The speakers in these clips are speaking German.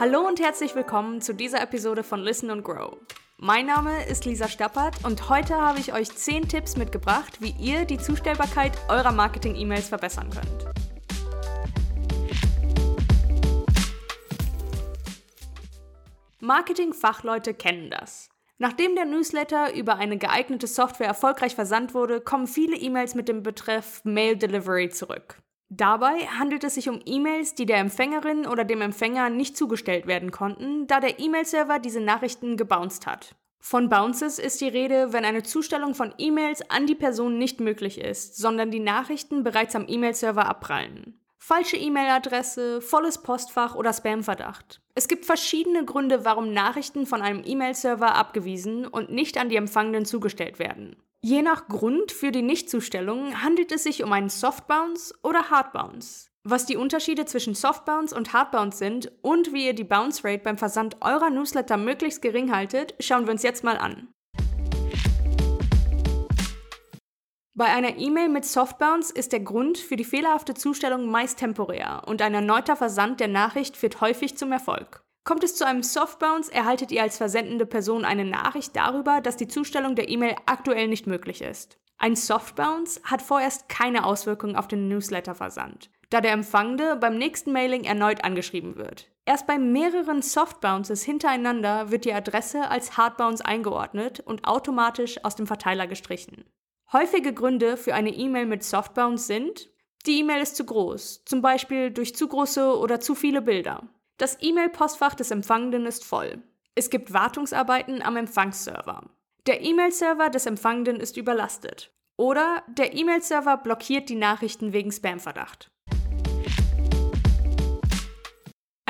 Hallo und herzlich willkommen zu dieser Episode von Listen and Grow. Mein Name ist Lisa Stappert und heute habe ich euch 10 Tipps mitgebracht, wie ihr die Zustellbarkeit eurer Marketing-E-Mails verbessern könnt. Marketing-Fachleute kennen das. Nachdem der Newsletter über eine geeignete Software erfolgreich versandt wurde, kommen viele E-Mails mit dem Betreff Mail Delivery zurück. Dabei handelt es sich um E-Mails, die der Empfängerin oder dem Empfänger nicht zugestellt werden konnten, da der E-Mail-Server diese Nachrichten gebounced hat. Von Bounces ist die Rede, wenn eine Zustellung von E-Mails an die Person nicht möglich ist, sondern die Nachrichten bereits am E-Mail-Server abprallen. Falsche E-Mail-Adresse, volles Postfach oder Spam-Verdacht. Es gibt verschiedene Gründe, warum Nachrichten von einem E-Mail-Server abgewiesen und nicht an die Empfangenden zugestellt werden. Je nach Grund für die Nichtzustellung handelt es sich um einen Softbounce oder Hardbounce. Was die Unterschiede zwischen Softbounce und Hardbounce sind und wie ihr die Bounce Rate beim Versand eurer Newsletter möglichst gering haltet, schauen wir uns jetzt mal an. Bei einer E-Mail mit Softbounce ist der Grund für die fehlerhafte Zustellung meist temporär und ein erneuter Versand der Nachricht führt häufig zum Erfolg. Kommt es zu einem Softbounce, erhaltet ihr als versendende Person eine Nachricht darüber, dass die Zustellung der E-Mail aktuell nicht möglich ist. Ein Softbounce hat vorerst keine Auswirkungen auf den Newsletterversand, da der Empfangende beim nächsten Mailing erneut angeschrieben wird. Erst bei mehreren Softbounces hintereinander wird die Adresse als Hardbounce eingeordnet und automatisch aus dem Verteiler gestrichen. Häufige Gründe für eine E-Mail mit Softbounce sind, die E-Mail ist zu groß, zum Beispiel durch zu große oder zu viele Bilder. Das E-Mail-Postfach des Empfangenden ist voll. Es gibt Wartungsarbeiten am Empfangsserver. Der E-Mail-Server des Empfangenden ist überlastet. Oder der E-Mail-Server blockiert die Nachrichten wegen Spam-Verdacht.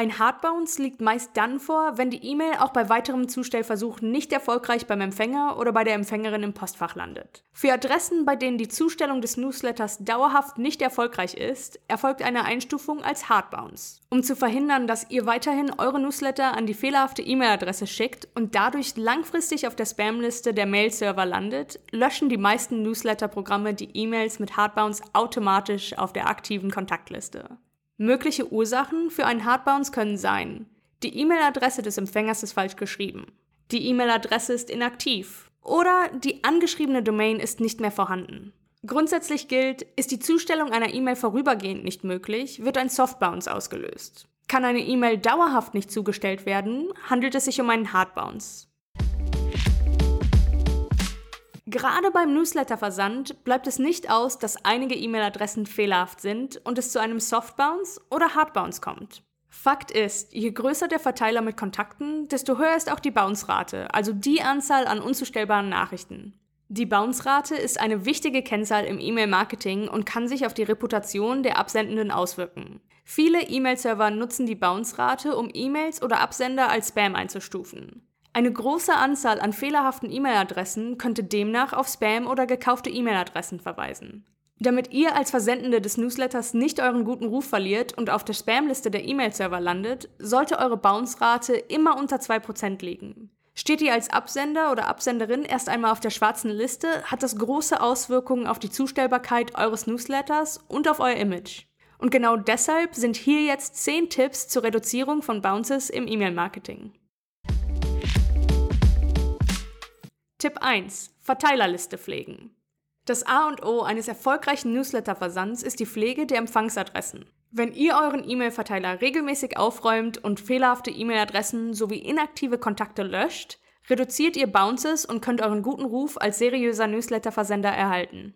Ein Hardbounce liegt meist dann vor, wenn die E-Mail auch bei weiterem Zustellversuch nicht erfolgreich beim Empfänger oder bei der Empfängerin im Postfach landet. Für Adressen, bei denen die Zustellung des Newsletters dauerhaft nicht erfolgreich ist, erfolgt eine Einstufung als Hardbounce. Um zu verhindern, dass ihr weiterhin eure Newsletter an die fehlerhafte E-Mail-Adresse schickt und dadurch langfristig auf der Spamliste der Mail-Server landet, löschen die meisten Newsletter-Programme die E-Mails mit Hardbounce automatisch auf der aktiven Kontaktliste. Mögliche Ursachen für einen Hardbounce können sein, die E-Mail-Adresse des Empfängers ist falsch geschrieben, die E-Mail-Adresse ist inaktiv oder die angeschriebene Domain ist nicht mehr vorhanden. Grundsätzlich gilt, ist die Zustellung einer E-Mail vorübergehend nicht möglich, wird ein Softbounce ausgelöst. Kann eine E-Mail dauerhaft nicht zugestellt werden, handelt es sich um einen Hardbounce. Gerade beim Newsletter-Versand bleibt es nicht aus, dass einige E-Mail-Adressen fehlerhaft sind und es zu einem Softbounce oder Hardbounce kommt. Fakt ist, je größer der Verteiler mit Kontakten, desto höher ist auch die Bounce-Rate, also die Anzahl an unzustellbaren Nachrichten. Die Bounce-Rate ist eine wichtige Kennzahl im E-Mail-Marketing und kann sich auf die Reputation der Absendenden auswirken. Viele E-Mail-Server nutzen die Bounce-Rate, um E-Mails oder Absender als Spam einzustufen. Eine große Anzahl an fehlerhaften E-Mail-Adressen könnte demnach auf Spam oder gekaufte E-Mail-Adressen verweisen. Damit ihr als Versendende des Newsletters nicht euren guten Ruf verliert und auf der Spamliste der E-Mail-Server landet, sollte eure Bounce-Rate immer unter 2% liegen. Steht ihr als Absender oder Absenderin erst einmal auf der schwarzen Liste, hat das große Auswirkungen auf die Zustellbarkeit eures Newsletters und auf euer Image. Und genau deshalb sind hier jetzt 10 Tipps zur Reduzierung von Bounces im E-Mail-Marketing. Tipp 1. Verteilerliste pflegen. Das A und O eines erfolgreichen Newsletter-Versands ist die Pflege der Empfangsadressen. Wenn ihr euren E-Mail-Verteiler regelmäßig aufräumt und fehlerhafte E-Mail-Adressen sowie inaktive Kontakte löscht, reduziert ihr Bounces und könnt euren guten Ruf als seriöser Newsletter-Versender erhalten.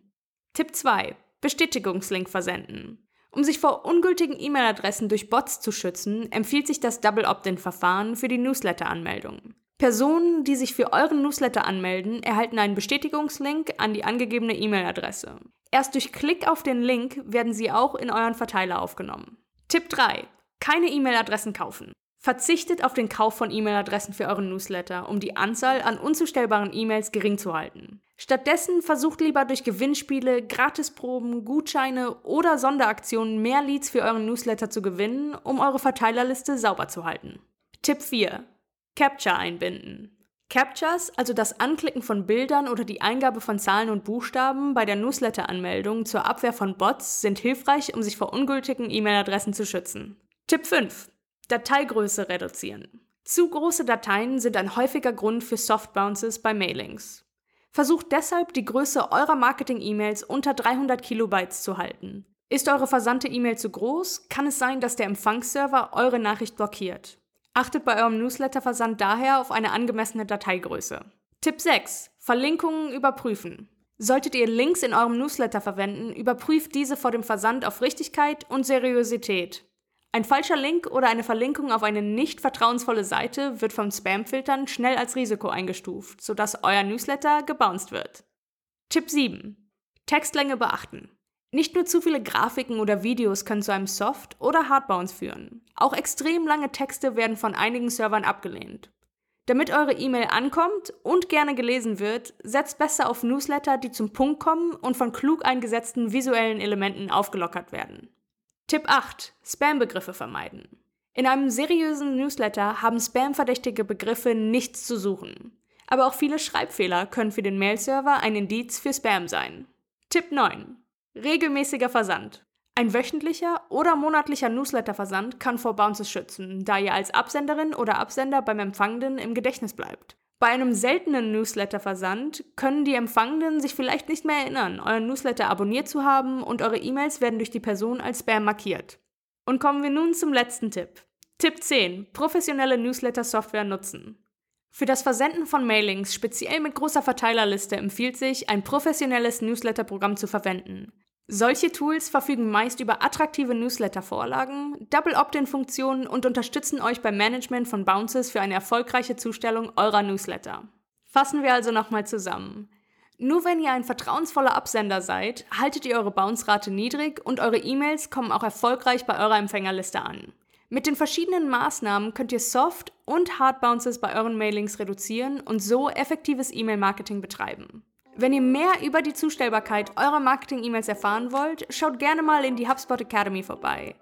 Tipp 2. Bestätigungslink versenden. Um sich vor ungültigen E-Mail-Adressen durch Bots zu schützen, empfiehlt sich das Double Opt-in-Verfahren für die Newsletter-Anmeldung. Personen, die sich für euren Newsletter anmelden, erhalten einen Bestätigungslink an die angegebene E-Mail-Adresse. Erst durch Klick auf den Link werden sie auch in euren Verteiler aufgenommen. Tipp 3. Keine E-Mail-Adressen kaufen. Verzichtet auf den Kauf von E-Mail-Adressen für euren Newsletter, um die Anzahl an unzustellbaren E-Mails gering zu halten. Stattdessen versucht lieber durch Gewinnspiele, Gratisproben, Gutscheine oder Sonderaktionen mehr Leads für euren Newsletter zu gewinnen, um eure Verteilerliste sauber zu halten. Tipp 4. Capture einbinden. Captures, also das Anklicken von Bildern oder die Eingabe von Zahlen und Buchstaben bei der Newsletter-Anmeldung zur Abwehr von Bots sind hilfreich, um sich vor ungültigen E-Mail-Adressen zu schützen. Tipp 5. Dateigröße reduzieren. Zu große Dateien sind ein häufiger Grund für Softbounces bei Mailings. Versucht deshalb, die Größe eurer Marketing-E-Mails unter 300 Kilobytes zu halten. Ist eure versandte E-Mail zu groß, kann es sein, dass der Empfangsserver eure Nachricht blockiert. Achtet bei eurem Newsletter-Versand daher auf eine angemessene Dateigröße. Tipp 6. Verlinkungen überprüfen. Solltet ihr Links in eurem Newsletter verwenden, überprüft diese vor dem Versand auf Richtigkeit und Seriosität. Ein falscher Link oder eine Verlinkung auf eine nicht vertrauensvolle Seite wird vom Spam-Filtern schnell als Risiko eingestuft, sodass euer Newsletter gebounced wird. Tipp 7. Textlänge beachten. Nicht nur zu viele Grafiken oder Videos können zu einem Soft- oder Hardbounce führen. Auch extrem lange Texte werden von einigen Servern abgelehnt. Damit eure E-Mail ankommt und gerne gelesen wird, setzt besser auf Newsletter, die zum Punkt kommen und von klug eingesetzten visuellen Elementen aufgelockert werden. Tipp 8. Spam-Begriffe vermeiden. In einem seriösen Newsletter haben Spam-verdächtige Begriffe nichts zu suchen. Aber auch viele Schreibfehler können für den Mail-Server ein Indiz für Spam sein. Tipp 9. Regelmäßiger Versand. Ein wöchentlicher oder monatlicher Newsletter-Versand kann vor Bounces schützen, da ihr als Absenderin oder Absender beim Empfangenden im Gedächtnis bleibt. Bei einem seltenen Newsletter-Versand können die Empfangenden sich vielleicht nicht mehr erinnern, euren Newsletter abonniert zu haben und eure E-Mails werden durch die Person als Spam markiert. Und kommen wir nun zum letzten Tipp. Tipp 10. Professionelle Newsletter-Software nutzen. Für das Versenden von Mailings, speziell mit großer Verteilerliste, empfiehlt sich, ein professionelles Newsletter-Programm zu verwenden. Solche Tools verfügen meist über attraktive Newsletter-Vorlagen, Double Opt-in-Funktionen und unterstützen euch beim Management von Bounces für eine erfolgreiche Zustellung eurer Newsletter. Fassen wir also nochmal zusammen. Nur wenn ihr ein vertrauensvoller Absender seid, haltet ihr eure Bounce-Rate niedrig und eure E-Mails kommen auch erfolgreich bei eurer Empfängerliste an. Mit den verschiedenen Maßnahmen könnt ihr Soft- und Hard Bounces bei euren Mailings reduzieren und so effektives E-Mail-Marketing betreiben. Wenn ihr mehr über die Zustellbarkeit eurer Marketing-E-Mails erfahren wollt, schaut gerne mal in die HubSpot Academy vorbei.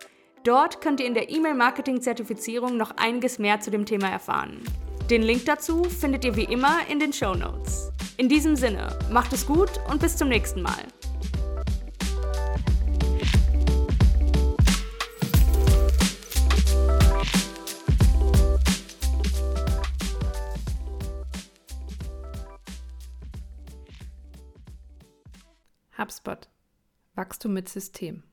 Dort könnt ihr in der E-Mail-Marketing-Zertifizierung noch einiges mehr zu dem Thema erfahren. Den Link dazu findet ihr wie immer in den Show Notes. In diesem Sinne, macht es gut und bis zum nächsten Mal. HubSpot. Wachstum mit System.